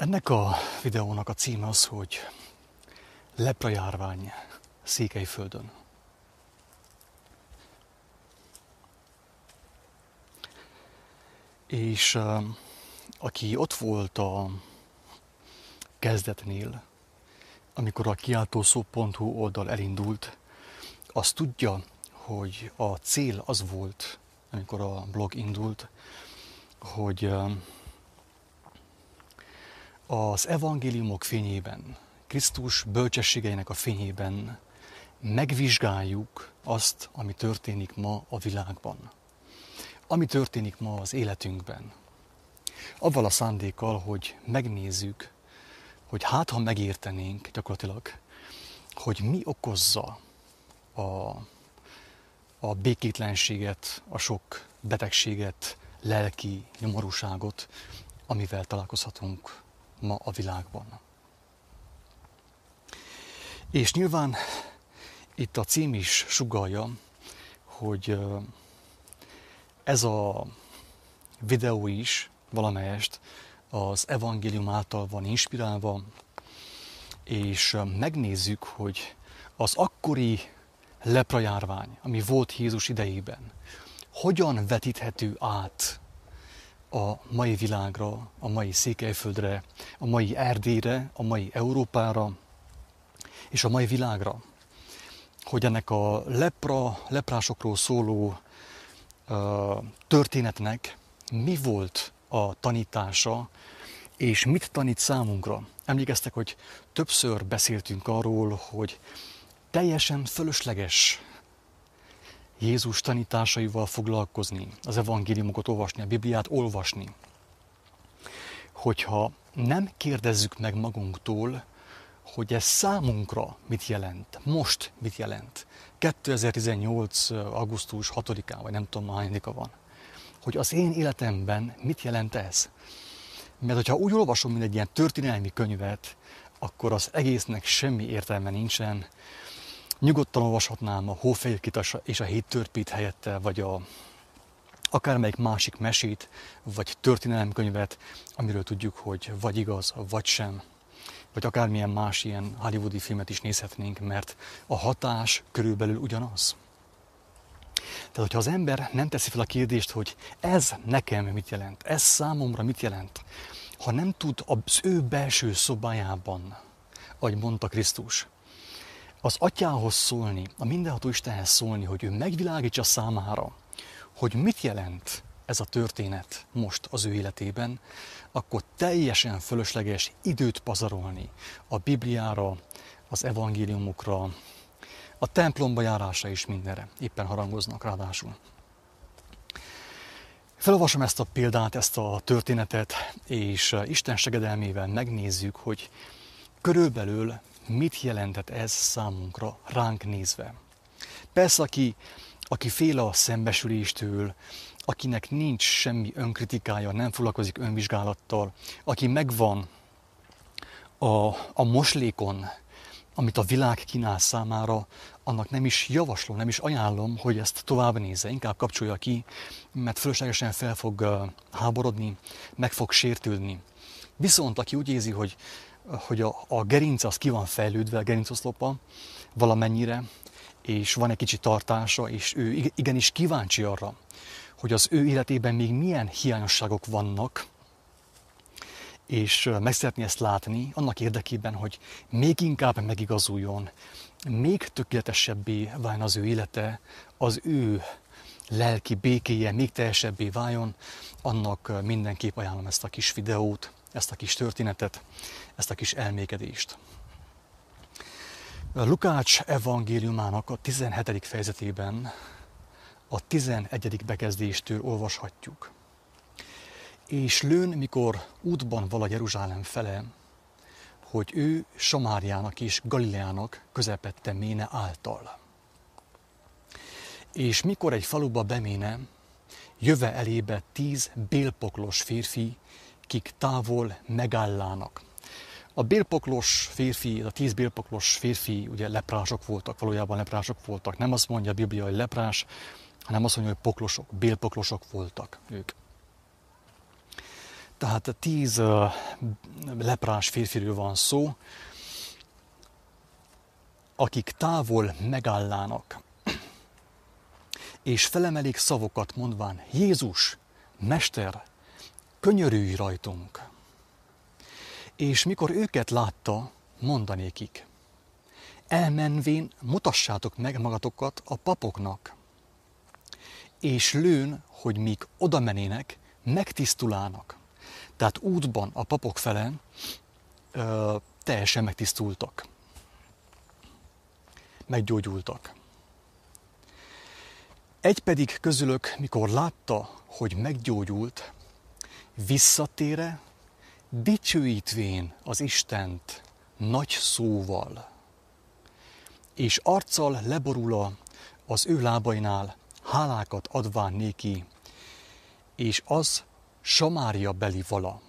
Ennek a videónak a címe az, hogy Leprajárvány Székelyföldön. És aki ott volt a kezdetnél, amikor a kiáltószó.hu oldal elindult, az tudja, hogy a cél az volt, amikor a blog indult, hogy az evangéliumok fényében, Krisztus bölcsességeinek a fényében megvizsgáljuk azt, ami történik ma a világban. Ami történik ma az életünkben. Avval a szándékkal, hogy megnézzük, hogy hát ha megértenénk gyakorlatilag, hogy mi okozza a, a békétlenséget, a sok betegséget, lelki nyomorúságot, amivel találkozhatunk ma a világban. És nyilván itt a cím is sugalja, hogy ez a videó is valamelyest az evangélium által van inspirálva, és megnézzük, hogy az akkori leprajárvány, ami volt Jézus idejében, hogyan vetíthető át a mai világra, a mai Székelyföldre, a mai Erdélyre, a mai Európára és a mai világra. Hogy ennek a lepra, leprásokról szóló uh, történetnek mi volt a tanítása, és mit tanít számunkra. Emlékeztek, hogy többször beszéltünk arról, hogy teljesen fölösleges Jézus tanításaival foglalkozni, az evangéliumokat olvasni, a Bibliát olvasni. Hogyha nem kérdezzük meg magunktól, hogy ez számunkra mit jelent, most mit jelent, 2018. augusztus 6-án, vagy nem tudom hányadika van, hogy az én életemben mit jelent ez. Mert hogyha úgy olvasom, mint egy ilyen történelmi könyvet, akkor az egésznek semmi értelme nincsen, Nyugodtan olvashatnám a Hófehérkit és a Hét törpét helyette, vagy a akármelyik másik mesét, vagy történelemkönyvet, amiről tudjuk, hogy vagy igaz, vagy sem. Vagy akármilyen más ilyen hollywoodi filmet is nézhetnénk, mert a hatás körülbelül ugyanaz. Tehát, hogyha az ember nem teszi fel a kérdést, hogy ez nekem mit jelent, ez számomra mit jelent, ha nem tud az ő belső szobájában, ahogy mondta Krisztus, az atyához szólni, a mindenható Istenhez szólni, hogy ő megvilágítsa számára, hogy mit jelent ez a történet most az ő életében, akkor teljesen fölösleges időt pazarolni a Bibliára, az evangéliumokra, a templomba járása is mindenre. Éppen harangoznak ráadásul. Felolvasom ezt a példát, ezt a történetet, és Isten segedelmével megnézzük, hogy körülbelül mit jelentett ez számunkra, ránk nézve. Persze, aki, aki fél a szembesüléstől, akinek nincs semmi önkritikája, nem foglalkozik önvizsgálattal, aki megvan a, a moslékon, amit a világ kínál számára, annak nem is javaslom, nem is ajánlom, hogy ezt tovább nézze, inkább kapcsolja ki, mert fölöslegesen fel fog háborodni, meg fog sértődni. Viszont aki úgy érzi, hogy hogy a, a gerinc az ki van fejlődve, a gerincoszlopa valamennyire, és van egy kicsi tartása, és ő igenis kíváncsi arra, hogy az ő életében még milyen hiányosságok vannak, és meg szeretné ezt látni annak érdekében, hogy még inkább megigazuljon, még tökéletesebbé váljon az ő élete, az ő lelki békéje még teljesebbé váljon, annak mindenképp ajánlom ezt a kis videót, ezt a kis történetet, ezt a kis elmékedést. A Lukács evangéliumának a 17. fejezetében a 11. bekezdéstől olvashatjuk. És lőn, mikor útban vala Jeruzsálem fele, hogy ő Samáriának és Galileának közepette méne által. És mikor egy faluba beméne, jöve elébe tíz bélpoklos férfi, kik távol megállának. A bélpoklos férfi, a tíz bélpoklos férfi, ugye leprások voltak, valójában leprások voltak. Nem azt mondja a Biblia, hogy leprás, hanem azt mondja, hogy poklosok, bélpoklosok voltak ők. Tehát tíz uh, leprás férfiről van szó, akik távol megállának, és felemelik szavokat mondván, Jézus, Mester, könyörülj rajtunk. És mikor őket látta, mondanékik, elmenvén mutassátok meg magatokat a papoknak, és lőn, hogy míg oda menének, megtisztulának. Tehát útban a papok fele ö, teljesen megtisztultak. Meggyógyultak. Egy pedig közülök, mikor látta, hogy meggyógyult, visszatére, dicsőítvén az Istent nagy szóval, és arccal leborul az ő lábainál, hálákat adván néki, és az Samária beli vala.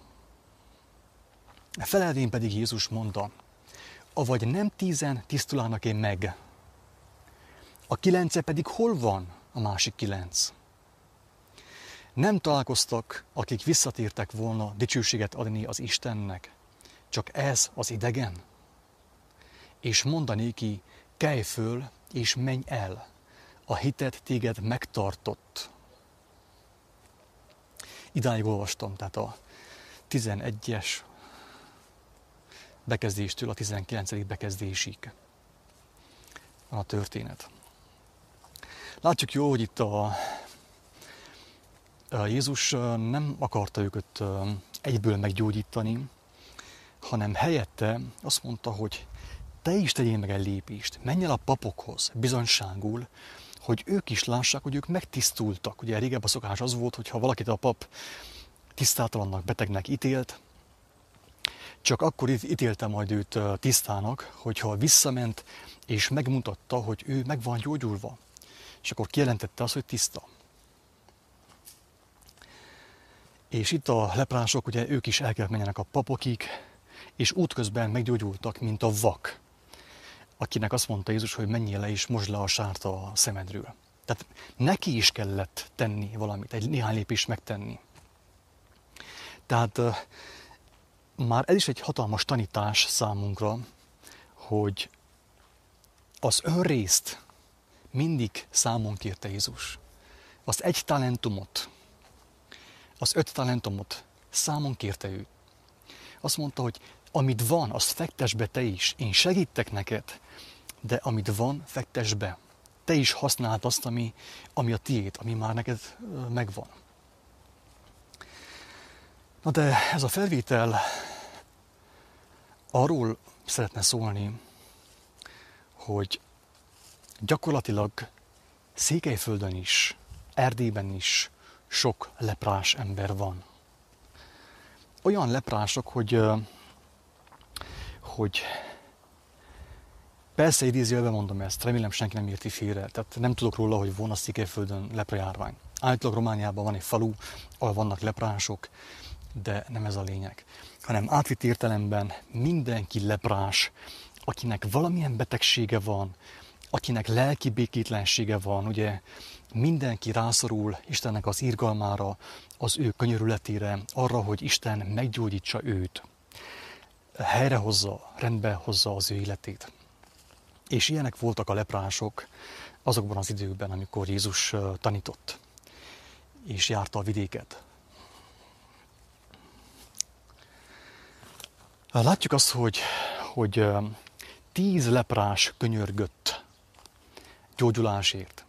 Felelvén pedig Jézus mondta, avagy nem tízen tisztulának én meg, a kilence pedig hol van a másik kilenc? Nem találkoztak, akik visszatértek volna dicsőséget adni az Istennek, csak ez az idegen? És mondanéki, kelj föl, és menj el, a hitet téged megtartott. Idáig olvastam, tehát a 11-es bekezdéstől a 19. bekezdésig a történet. Látjuk jó, hogy itt a Jézus nem akarta őket egyből meggyógyítani, hanem helyette azt mondta, hogy te is tegyél meg egy lépést, menj el a papokhoz bizonyságul, hogy ők is lássák, hogy ők megtisztultak. Ugye régebb a szokás az volt, hogy ha valakit a pap tisztátalannak, betegnek ítélt, csak akkor ítélte majd őt tisztának, hogyha visszament és megmutatta, hogy ő meg van gyógyulva. És akkor kijelentette azt, hogy tiszta. És itt a leprások, ugye ők is el kellett menjenek a papokig, és útközben meggyógyultak, mint a vak akinek azt mondta Jézus, hogy menjél le és mosd le a sárt a szemedről. Tehát neki is kellett tenni valamit, egy néhány lépést megtenni. Tehát már ez is egy hatalmas tanítás számunkra, hogy az önrészt mindig számon kérte Jézus. Az egy talentumot, az öt talentumot számon kérte ő. Azt mondta, hogy amit van, azt fektes be te is. Én segítek neked, de amit van, fektes be. Te is használd azt, ami, ami a tiéd, ami már neked megvan. Na de ez a felvétel arról szeretne szólni, hogy gyakorlatilag Székelyföldön is, Erdélyben is sok leprás ember van. Olyan leprások, hogy, hogy Persze idézőjelben mondom ezt, remélem senki nem érti félre. Tehát nem tudok róla, hogy volna Székelyföldön leprajárvány. Állítólag Romániában van egy falu, ahol vannak leprások, de nem ez a lényeg. Hanem átvitt értelemben mindenki leprás, akinek valamilyen betegsége van, akinek lelki békétlensége van, ugye mindenki rászorul Istennek az irgalmára, az ő könyörületére, arra, hogy Isten meggyógyítsa őt, helyrehozza, rendbe hozza az ő életét. És ilyenek voltak a leprások azokban az időkben, amikor Jézus tanított, és járta a vidéket. Látjuk azt, hogy, hogy tíz leprás könyörgött gyógyulásért.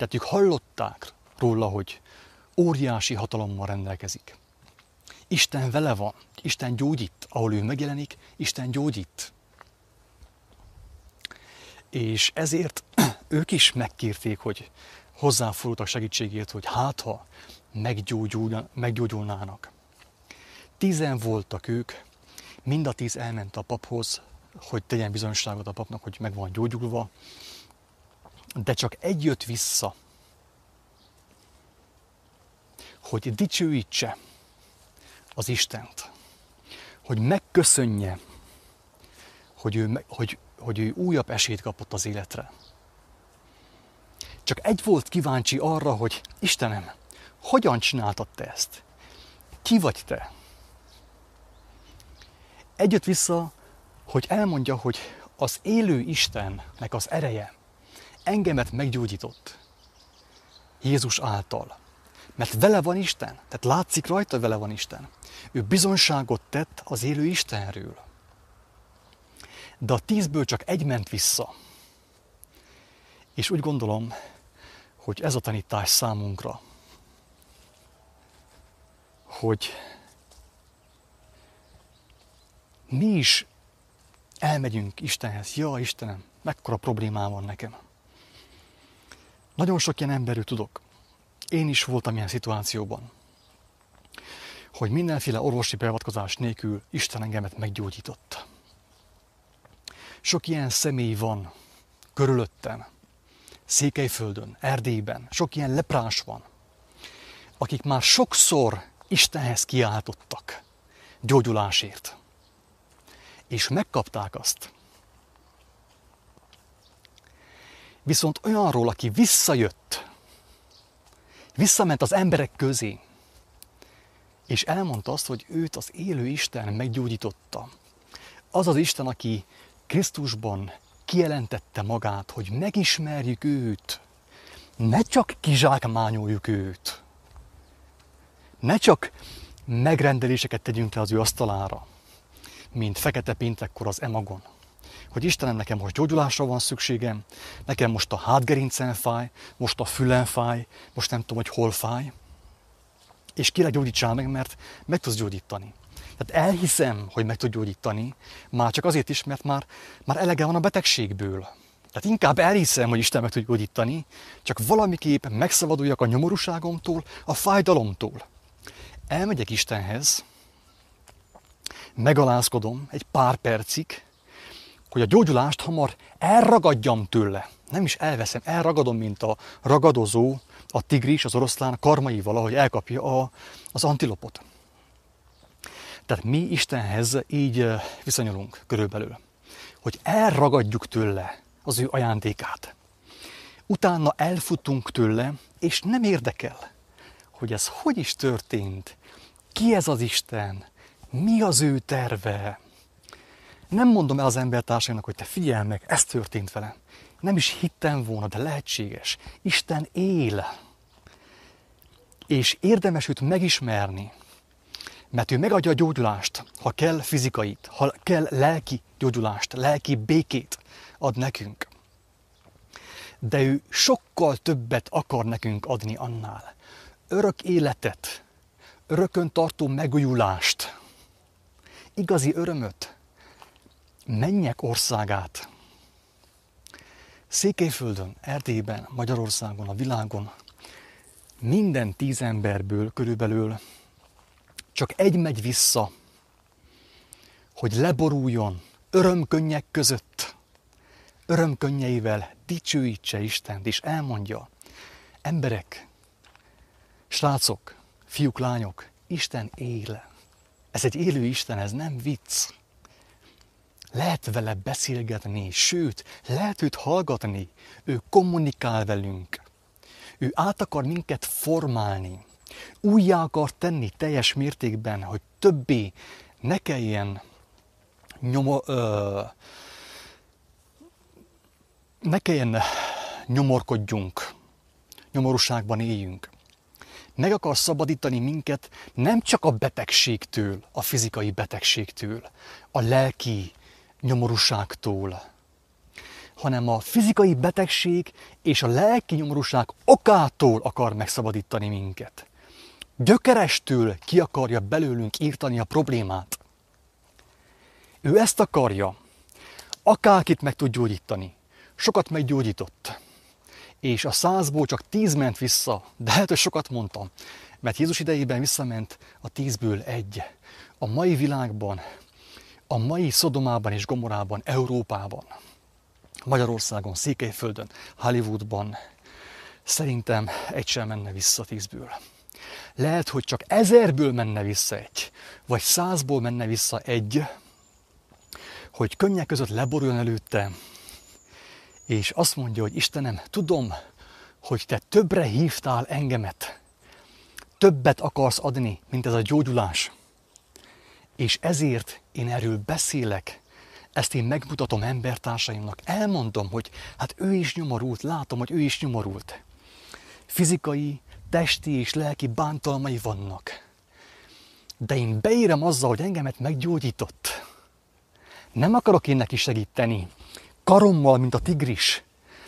Tehát ők hallották róla, hogy óriási hatalommal rendelkezik. Isten vele van, Isten gyógyít, ahol ő megjelenik, Isten gyógyít. És ezért ők is megkérték, hogy hozzáfordultak segítségért, hogy hát ha meggyógyul, meggyógyulnának. Tízen voltak ők, mind a tíz elment a paphoz, hogy tegyen bizonyságot a papnak, hogy meg van gyógyulva, de csak egy jött vissza, hogy dicsőítse az Istent, hogy megköszönje, hogy ő, hogy hogy ő újabb esélyt kapott az életre. Csak egy volt kíváncsi arra, hogy Istenem, hogyan csináltad te ezt? Ki vagy te? Együtt vissza, hogy elmondja, hogy az élő Istennek az ereje engemet meggyógyított Jézus által. Mert vele van Isten, tehát látszik rajta, vele van Isten. Ő bizonságot tett az élő Istenről. De a tízből csak egy ment vissza. És úgy gondolom, hogy ez a tanítás számunkra, hogy mi is elmegyünk Istenhez. Ja, Istenem, mekkora problémám van nekem. Nagyon sok ilyen emberről tudok. Én is voltam ilyen szituációban, hogy mindenféle orvosi beavatkozás nélkül Isten engemet meggyógyított. Sok ilyen személy van körülöttem, Székelyföldön, Erdélyben, sok ilyen leprás van, akik már sokszor Istenhez kiáltottak gyógyulásért. És megkapták azt. Viszont olyanról, aki visszajött, visszament az emberek közé, és elmondta azt, hogy őt az élő Isten meggyógyította. Az az Isten, aki Krisztusban kijelentette magát, hogy megismerjük őt, ne csak kizsákmányoljuk őt, ne csak megrendeléseket tegyünk le az ő asztalára, mint fekete péntekkor az emagon. Hogy Istenem, nekem most gyógyulásra van szükségem, nekem most a hátgerincen fáj, most a fülen fáj, most nem tudom, hogy hol fáj. És kire gyógyítsál meg, mert meg tudsz gyógyítani. Tehát elhiszem, hogy meg tud gyógyítani, már csak azért is, mert már, már elege van a betegségből. Tehát inkább elhiszem, hogy Isten meg tud gyógyítani, csak valamiképp megszabaduljak a nyomorúságomtól, a fájdalomtól. Elmegyek Istenhez, megalázkodom egy pár percig, hogy a gyógyulást hamar elragadjam tőle. Nem is elveszem, elragadom, mint a ragadozó, a tigris, az oroszlán karmaival, ahogy elkapja a, az antilopot. Tehát mi Istenhez így viszonyulunk körülbelül, hogy elragadjuk tőle az ő ajándékát. Utána elfutunk tőle, és nem érdekel, hogy ez hogy is történt, ki ez az Isten, mi az ő terve. Nem mondom el az embertársainak, hogy te figyelj meg, ez történt velem. Nem is hittem volna, de lehetséges. Isten él. És érdemes őt megismerni, mert ő megadja a gyógyulást, ha kell fizikait, ha kell lelki gyógyulást, lelki békét ad nekünk. De ő sokkal többet akar nekünk adni annál. Örök életet, örökön tartó megújulást, igazi örömöt, mennyek országát. Székelyföldön, Erdélyben, Magyarországon, a világon minden tíz emberből körülbelül csak egy megy vissza, hogy leboruljon örömkönnyek között, örömkönnyeivel dicsőítse Istent, és elmondja, emberek, srácok, fiúk, lányok, Isten él. Ez egy élő Isten, ez nem vicc. Lehet vele beszélgetni, sőt, lehet őt hallgatni. Ő kommunikál velünk. Ő át akar minket formálni újjá akar tenni teljes mértékben, hogy többé ne kelljen nyomo, ö, ne kelljen nyomorkodjunk, nyomorúságban éljünk. Meg akar szabadítani minket nem csak a betegségtől, a fizikai betegségtől, a lelki nyomorúságtól, hanem a fizikai betegség és a lelki nyomorúság okától akar megszabadítani minket gyökerestől ki akarja belőlünk írtani a problémát. Ő ezt akarja. Akárkit meg tud gyógyítani. Sokat meggyógyított. És a százból csak tíz ment vissza. De lehet, hogy sokat mondtam. Mert Jézus idejében visszament a tízből egy. A mai világban, a mai Szodomában és Gomorában, Európában, Magyarországon, Székelyföldön, Hollywoodban, szerintem egy sem menne vissza tízből. Lehet, hogy csak ezerből menne vissza egy, vagy százból menne vissza egy, hogy könnyek között leboruljon előtte, és azt mondja, hogy Istenem, tudom, hogy te többre hívtál engemet, többet akarsz adni, mint ez a gyógyulás, és ezért én erről beszélek, ezt én megmutatom embertársaimnak, elmondom, hogy hát ő is nyomorult, látom, hogy ő is nyomorult. Fizikai, testi és lelki bántalmai vannak. De én beírem azzal, hogy engemet meggyógyított. Nem akarok én neki segíteni. Karommal, mint a tigris,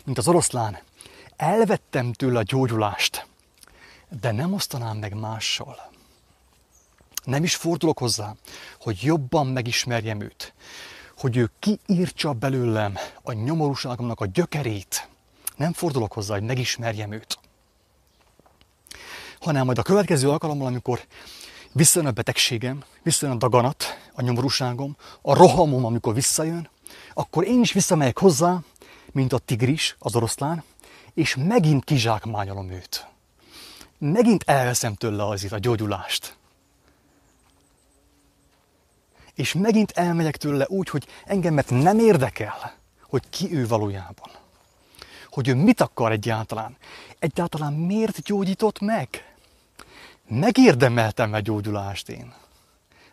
mint az oroszlán. Elvettem tőle a gyógyulást, de nem osztanám meg mással. Nem is fordulok hozzá, hogy jobban megismerjem őt, hogy ő kiírtsa belőlem a nyomorúságomnak a gyökerét. Nem fordulok hozzá, hogy megismerjem őt. Hanem majd a következő alkalommal, amikor visszajön a betegségem, visszajön a daganat, a nyomorúságom, a rohamom, amikor visszajön, akkor én is visszamegyek hozzá, mint a tigris, az oroszlán, és megint kizsákmányolom őt. Megint elveszem tőle az a gyógyulást és megint elmegyek tőle úgy, hogy engemet nem érdekel, hogy ki ő valójában. Hogy ő mit akar egyáltalán. Egyáltalán miért gyógyított meg? Megérdemeltem a gyógyulást én.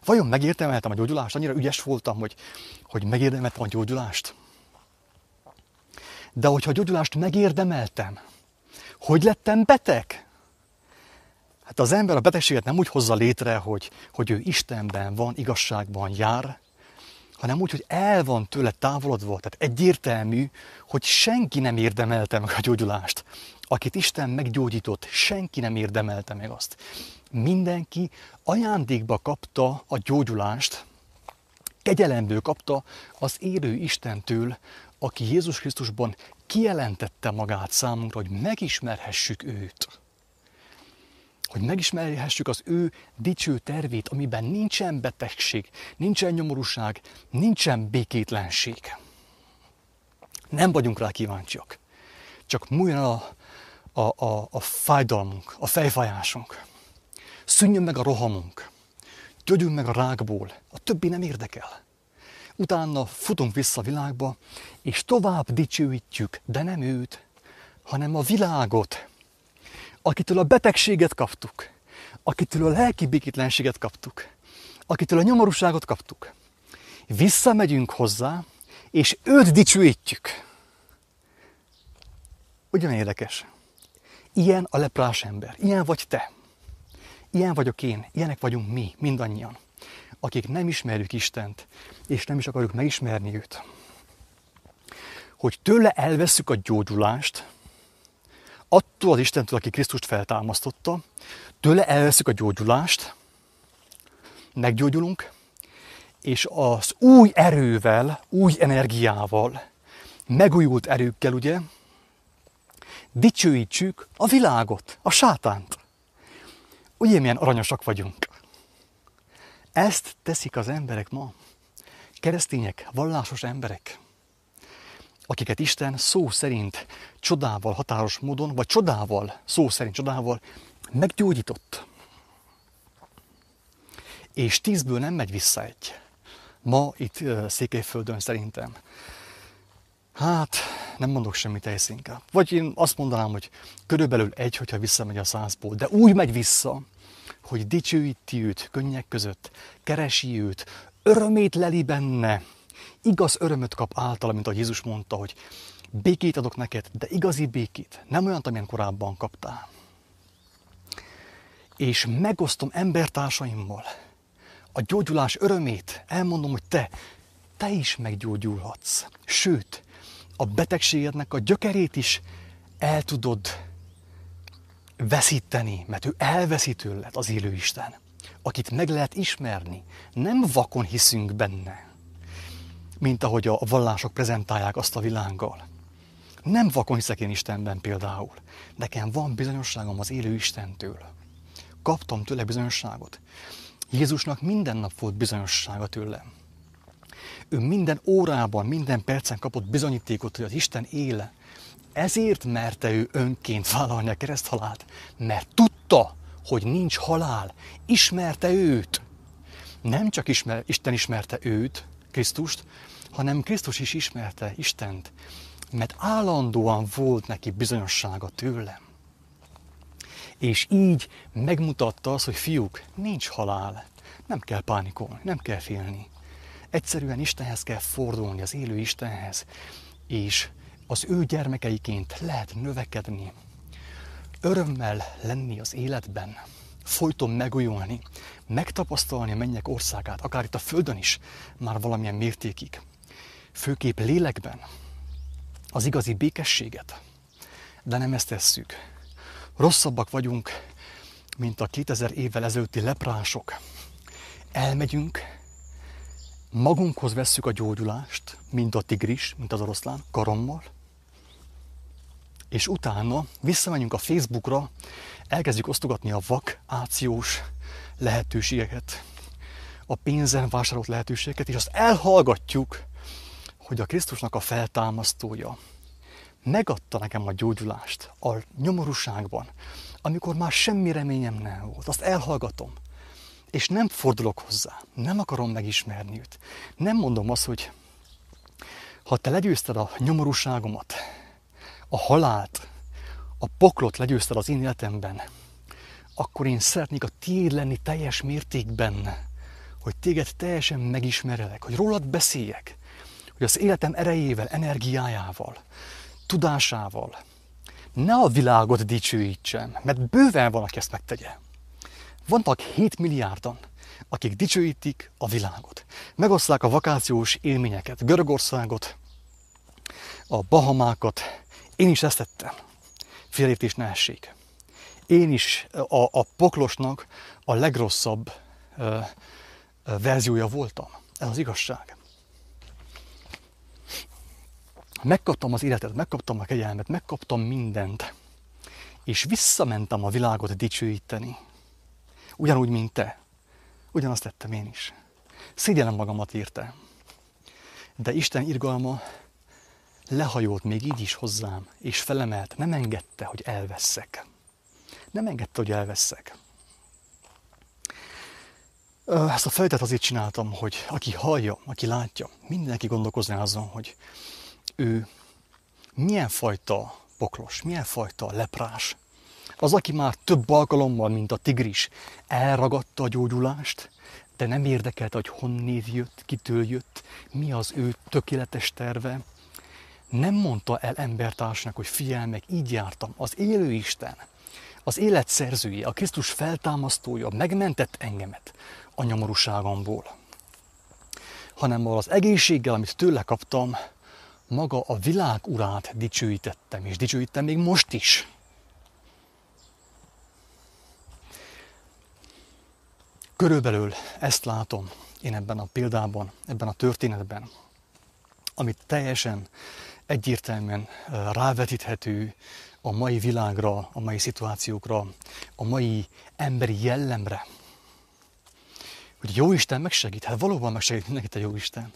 Vajon megérdemeltem a gyógyulást? Annyira ügyes voltam, hogy, hogy megérdemeltem a gyógyulást? De hogyha a gyógyulást megérdemeltem, hogy lettem beteg? Hát az ember a betegséget nem úgy hozza létre, hogy, hogy ő Istenben van, igazságban jár, hanem úgy, hogy el van tőle távolodva. Tehát egyértelmű, hogy senki nem érdemelte meg a gyógyulást. Akit Isten meggyógyított, senki nem érdemelte meg azt. Mindenki ajándékba kapta a gyógyulást, kegyelemből kapta az élő Istentől, aki Jézus Krisztusban kijelentette magát számunkra, hogy megismerhessük őt hogy megismerhessük az ő dicső tervét, amiben nincsen betegség, nincsen nyomorúság, nincsen békétlenség. Nem vagyunk rá kíváncsiak. Csak múljon a, a, a, a fájdalmunk, a fejfájásunk. Szűnjön meg a rohamunk. Gyógyulj meg a rákból. A többi nem érdekel. Utána futunk vissza a világba, és tovább dicsőítjük, de nem őt, hanem a világot, akitől a betegséget kaptuk, akitől a lelki békétlenséget kaptuk, akitől a nyomorúságot kaptuk. Visszamegyünk hozzá, és őt dicsőítjük. Ugyan érdekes. Ilyen a leprás ember. Ilyen vagy te. Ilyen vagyok én. Ilyenek vagyunk mi, mindannyian. Akik nem ismerjük Istent, és nem is akarjuk megismerni őt. Hogy tőle elveszük a gyógyulást, attól az Istentől, aki Krisztust feltámasztotta, tőle elveszük a gyógyulást, meggyógyulunk, és az új erővel, új energiával, megújult erőkkel, ugye, dicsőítsük a világot, a sátánt. Ugye milyen aranyosak vagyunk. Ezt teszik az emberek ma. Keresztények, vallásos emberek akiket Isten szó szerint csodával, határos módon, vagy csodával, szó szerint csodával meggyógyított. És tízből nem megy vissza egy. Ma itt Székelyföldön szerintem. Hát, nem mondok semmit ehhez inkább. Vagy én azt mondanám, hogy körülbelül egy, hogyha visszamegy a százból. De úgy megy vissza, hogy dicsőíti őt könnyek között, keresi őt, örömét leli benne, igaz örömöt kap általa, mint ahogy Jézus mondta, hogy békét adok neked, de igazi békét, nem olyan, amilyen korábban kaptál. És megosztom embertársaimmal a gyógyulás örömét, elmondom, hogy te, te is meggyógyulhatsz. Sőt, a betegségednek a gyökerét is el tudod veszíteni, mert ő elveszi tőled az élő Isten, akit meg lehet ismerni. Nem vakon hiszünk benne, mint ahogy a vallások prezentálják azt a világgal. Nem vakon hiszek én Istenben például. Nekem van bizonyosságom az élő Istentől. Kaptam tőle bizonyosságot. Jézusnak minden nap volt bizonyossága tőlem. Ő minden órában, minden percen kapott bizonyítékot, hogy az Isten éle. Ezért merte ő önként vállalni a kereszthalált, mert tudta, hogy nincs halál. Ismerte őt. Nem csak ismer, Isten ismerte őt, Krisztust, hanem Krisztus is ismerte Istent, mert állandóan volt neki bizonyossága tőlem. És így megmutatta azt, hogy fiúk, nincs halál, nem kell pánikolni, nem kell félni. Egyszerűen Istenhez kell fordulni, az élő Istenhez, és az ő gyermekeiként lehet növekedni, örömmel lenni az életben, folyton megújulni, megtapasztalni a mennyek országát, akár itt a Földön is, már valamilyen mértékig. Főképp lélekben, az igazi békességet. De nem ezt tesszük. Rosszabbak vagyunk, mint a 2000 évvel ezelőtti leprások. Elmegyünk, magunkhoz vesszük a gyógyulást, mint a tigris, mint az oroszlán, karommal, és utána visszamegyünk a Facebookra, elkezdjük osztogatni a vakációs lehetőségeket, a pénzen vásárolt lehetőségeket, és azt elhallgatjuk, hogy a Krisztusnak a feltámasztója megadta nekem a gyógyulást a nyomorúságban, amikor már semmi reményem nem volt. Azt elhallgatom, és nem fordulok hozzá, nem akarom megismerni őt. Nem mondom azt, hogy ha te legyőzted a nyomorúságomat, a halált, a poklot legyőzted az én életemben, akkor én szeretnék a tiéd lenni teljes mértékben, hogy téged teljesen megismerelek, hogy rólad beszéljek, hogy az életem erejével, energiájával, tudásával ne a világot dicsőítsem, mert bőven van, aki ezt megtegye. Vannak 7 milliárdan, akik dicsőítik a világot. Megosztják a vakációs élményeket, Görögországot, a Bahamákat. Én is ezt tettem. Félértés ne essék. Én is a, a poklosnak a legrosszabb ö, ö, verziója voltam. Ez az igazság. Megkaptam az életet, megkaptam a kegyelmet, megkaptam mindent. És visszamentem a világot dicsőíteni. Ugyanúgy, mint te. Ugyanazt tettem én is. Szégyellem magamat érte. De Isten irgalma lehajolt még így is hozzám, és felemelt, nem engedte, hogy elveszek. Nem engedte, hogy elveszek. Ezt a feltet azért csináltam, hogy aki hallja, aki látja, mindenki gondolkozna azon, hogy ő milyen fajta poklos, milyen fajta leprás. Az, aki már több alkalommal, mint a tigris, elragadta a gyógyulást, de nem érdekelte, hogy honnét jött, kitől jött, mi az ő tökéletes terve. Nem mondta el embertársnak, hogy figyelj meg, így jártam. Az élő Isten, az élet szerzője, a Krisztus feltámasztója megmentett engemet a nyomorúságomból. Hanem az egészséggel, amit tőle kaptam, maga a világ urát dicsőítettem, és dicsőítem még most is. Körülbelül ezt látom én ebben a példában, ebben a történetben, amit teljesen egyértelműen rávetíthető a mai világra, a mai szituációkra, a mai emberi jellemre. Hogy jó Isten megsegít, hát valóban megsegít mindenkit a jó Isten.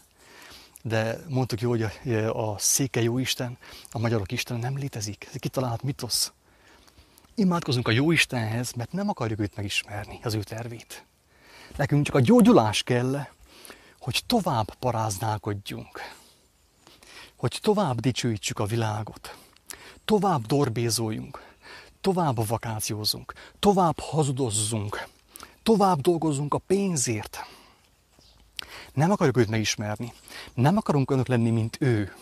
De mondtuk jó, hogy a, a széke jó Isten, a magyarok Isten nem létezik. Ez egy kitalált mitosz. Imádkozunk a jó Istenhez, mert nem akarjuk őt megismerni, az ő tervét. Nekünk csak a gyógyulás kell, hogy tovább paráználkodjunk, hogy tovább dicsőítsük a világot, tovább dorbézoljunk, tovább vakációzunk, tovább hazudozzunk, tovább dolgozzunk a pénzért. Nem akarjuk őt megismerni, nem akarunk önök lenni, mint ő.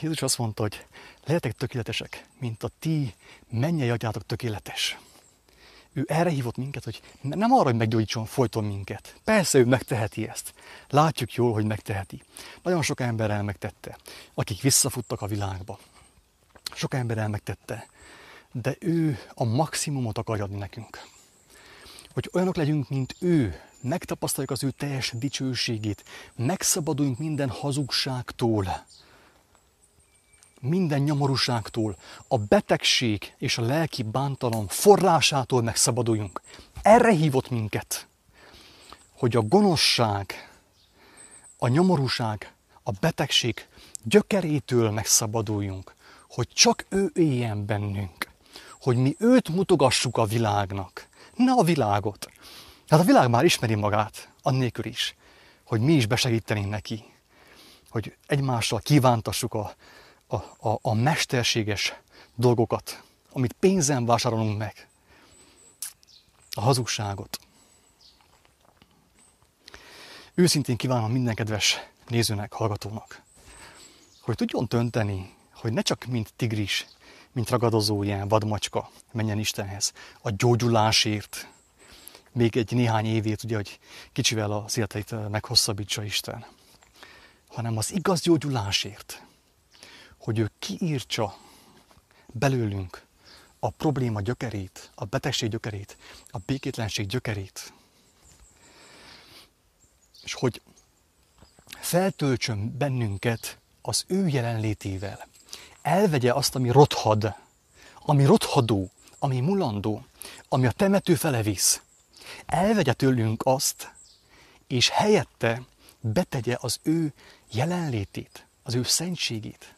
Jézus azt mondta, hogy lehetek tökéletesek, mint a ti mennyei atyátok tökéletes. Ő erre hívott minket, hogy nem arra, hogy meggyógyítson folyton minket. Persze ő megteheti ezt. Látjuk jól, hogy megteheti. Nagyon sok ember el megtette, akik visszafuttak a világba. Sok ember el megtette. De ő a maximumot akarja adni nekünk. Hogy olyanok legyünk, mint ő, megtapasztaljuk az ő teljes dicsőségét, megszabaduljunk minden hazugságtól, minden nyomorúságtól, a betegség és a lelki bántalom forrásától megszabaduljunk. Erre hívott minket, hogy a gonoszság, a nyomorúság, a betegség gyökerétől megszabaduljunk, hogy csak ő éljen bennünk, hogy mi őt mutogassuk a világnak, ne a világot. Hát a világ már ismeri magát, annélkül is, hogy mi is besegítenénk neki, hogy egymással kívántassuk a, a, a, a mesterséges dolgokat, amit pénzen vásárolunk meg, a hazugságot. Őszintén kívánom minden kedves nézőnek, hallgatónak, hogy tudjon dönteni, hogy ne csak mint tigris, mint ragadozó ilyen vadmacska menjen Istenhez a gyógyulásért, még egy néhány évét, ugye, hogy kicsivel az életeit meghosszabbítsa Isten, hanem az igaz gyógyulásért, hogy ő kiírtsa belőlünk a probléma gyökerét, a betegség gyökerét, a békétlenség gyökerét, és hogy feltöltsön bennünket az ő jelenlétével. Elvegye azt, ami rothad, ami rothadó, ami mulandó, ami a temető fele visz. Elvegye tőlünk azt, és helyette betegye az ő jelenlétét, az ő szentségét,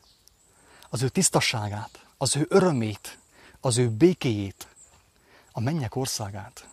az ő tisztaságát, az ő örömét, az ő békéjét, a mennyek országát.